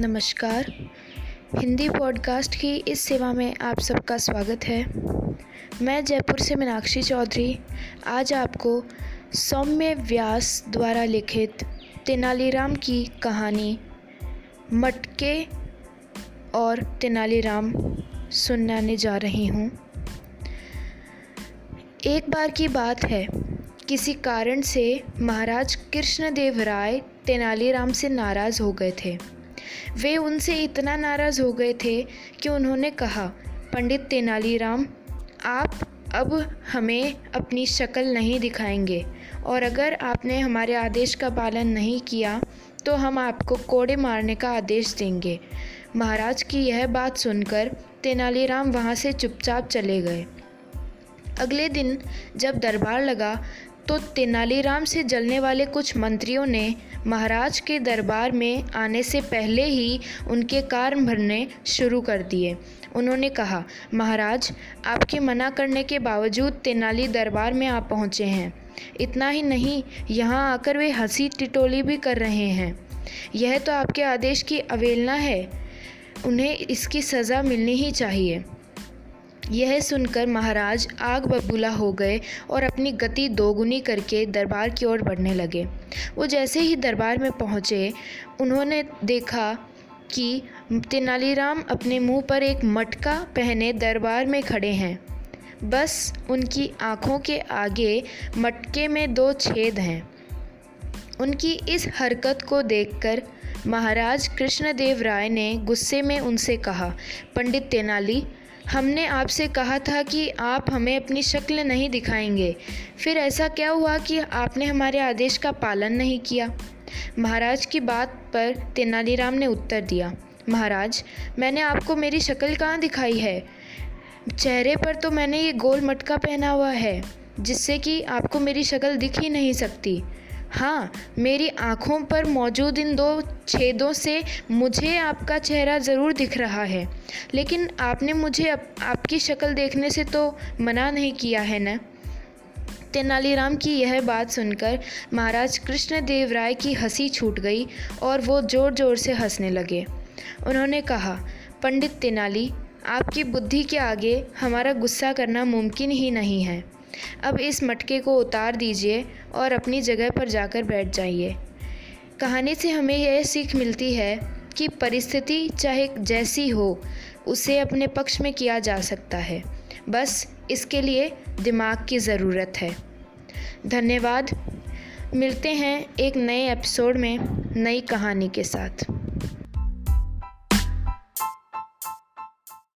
नमस्कार। हिंदी पॉडकास्ट की इस सेवा में आप सबका स्वागत है। मैं जयपुर से मीनाक्षी चौधरी। आज आपको सौम्य व्यास द्वारा लिखित तेनालीराम की कहानी, मटके और तेनालीराम सुनाने जा रही हूँ। एक बार की बात है, किसी कारण से महाराज कृष्णदेव राय तेनालीराम से नाराज़ हो गए थे। वे उनसे इतना नाराज़ हो गए थे कि उन्होंने कहा, पंडित तेनालीराम, आप अब हमें अपनी शक्ल नहीं दिखाएँगे। और अगर आपने हमारे आदेश का पालन नहीं किया तो हम आपको कोड़े मारने का आदेश देंगे। महाराज की यह बात सुनकर तेनालीराम वहाँ से चुपचाप चले गए। अगले दिन जब दरबार लगा तो तेनालीराम से जलने वाले कुछ मंत्रियों ने महाराज के दरबार में आने से पहले ही उनके कारण भरने शुरू कर दिए। उन्होंने कहा, महाराज, आपके मना करने के बावजूद तेनाली दरबार में आ पहुँचे हैं। इतना ही नहीं, यहाँ आकर वे हँसी टिटोली भी कर रहे हैं। यह तो आपके आदेश की अवेलना है। उन्हें इसकी सज़ा मिलनी ही चाहिए। यह सुनकर महाराज आग बबूला हो गए और अपनी गति दोगुनी करके दरबार की ओर बढ़ने लगे। वो जैसे ही दरबार में पहुँचे, उन्होंने देखा कि तेनालीराम अपने मुँह पर एक मटका पहने दरबार में खड़े हैं। बस उनकी आँखों के आगे मटके में दो छेद हैं। उनकी इस हरकत को देखकर महाराज कृष्णदेव राय ने गुस्से में उनसे कहा, पंडित तेनाली हमने आपसे कहा था कि आप हमें अपनी शक्ल नहीं दिखाएँगे। फिर ऐसा क्या हुआ कि आपने हमारे आदेश का पालन नहीं किया? महाराज की बात पर तेनालीराम ने उत्तर दिया, महाराज, मैंने आपको मेरी शक्ल कहाँ दिखाई है? चेहरे पर तो मैंने ये गोल मटका पहना हुआ है, जिससे कि आपको मेरी शक्ल दिख ही नहीं सकती। हाँ मेरी आँखों पर मौजूद इन दो छेदों से मुझे आपका चेहरा ज़रूर दिख रहा है। लेकिन आपने मुझे आप, आपकी शक्ल देखने से तो मना नहीं किया है न? तेनालीराम की यह बात सुनकर महाराज कृष्णदेव राय की हँसी छूट गई और वो ज़ोर ज़ोर से हंसने लगे। उन्होंने कहा पंडित तेनाली आपकी बुद्धि के आगे हमारा गुस्सा करना मुमकिन ही नहीं है। अब इस मटके को उतार दीजिए और अपनी जगह पर जाकर बैठ जाइए। कहानी से हमें यह सीख मिलती है कि परिस्थिति चाहे जैसी हो, उसे अपने पक्ष में किया जा सकता है। बस इसके लिए दिमाग की ज़रूरत है। धन्यवाद। मिलते हैं एक नए एपिसोड में नई कहानी के साथ।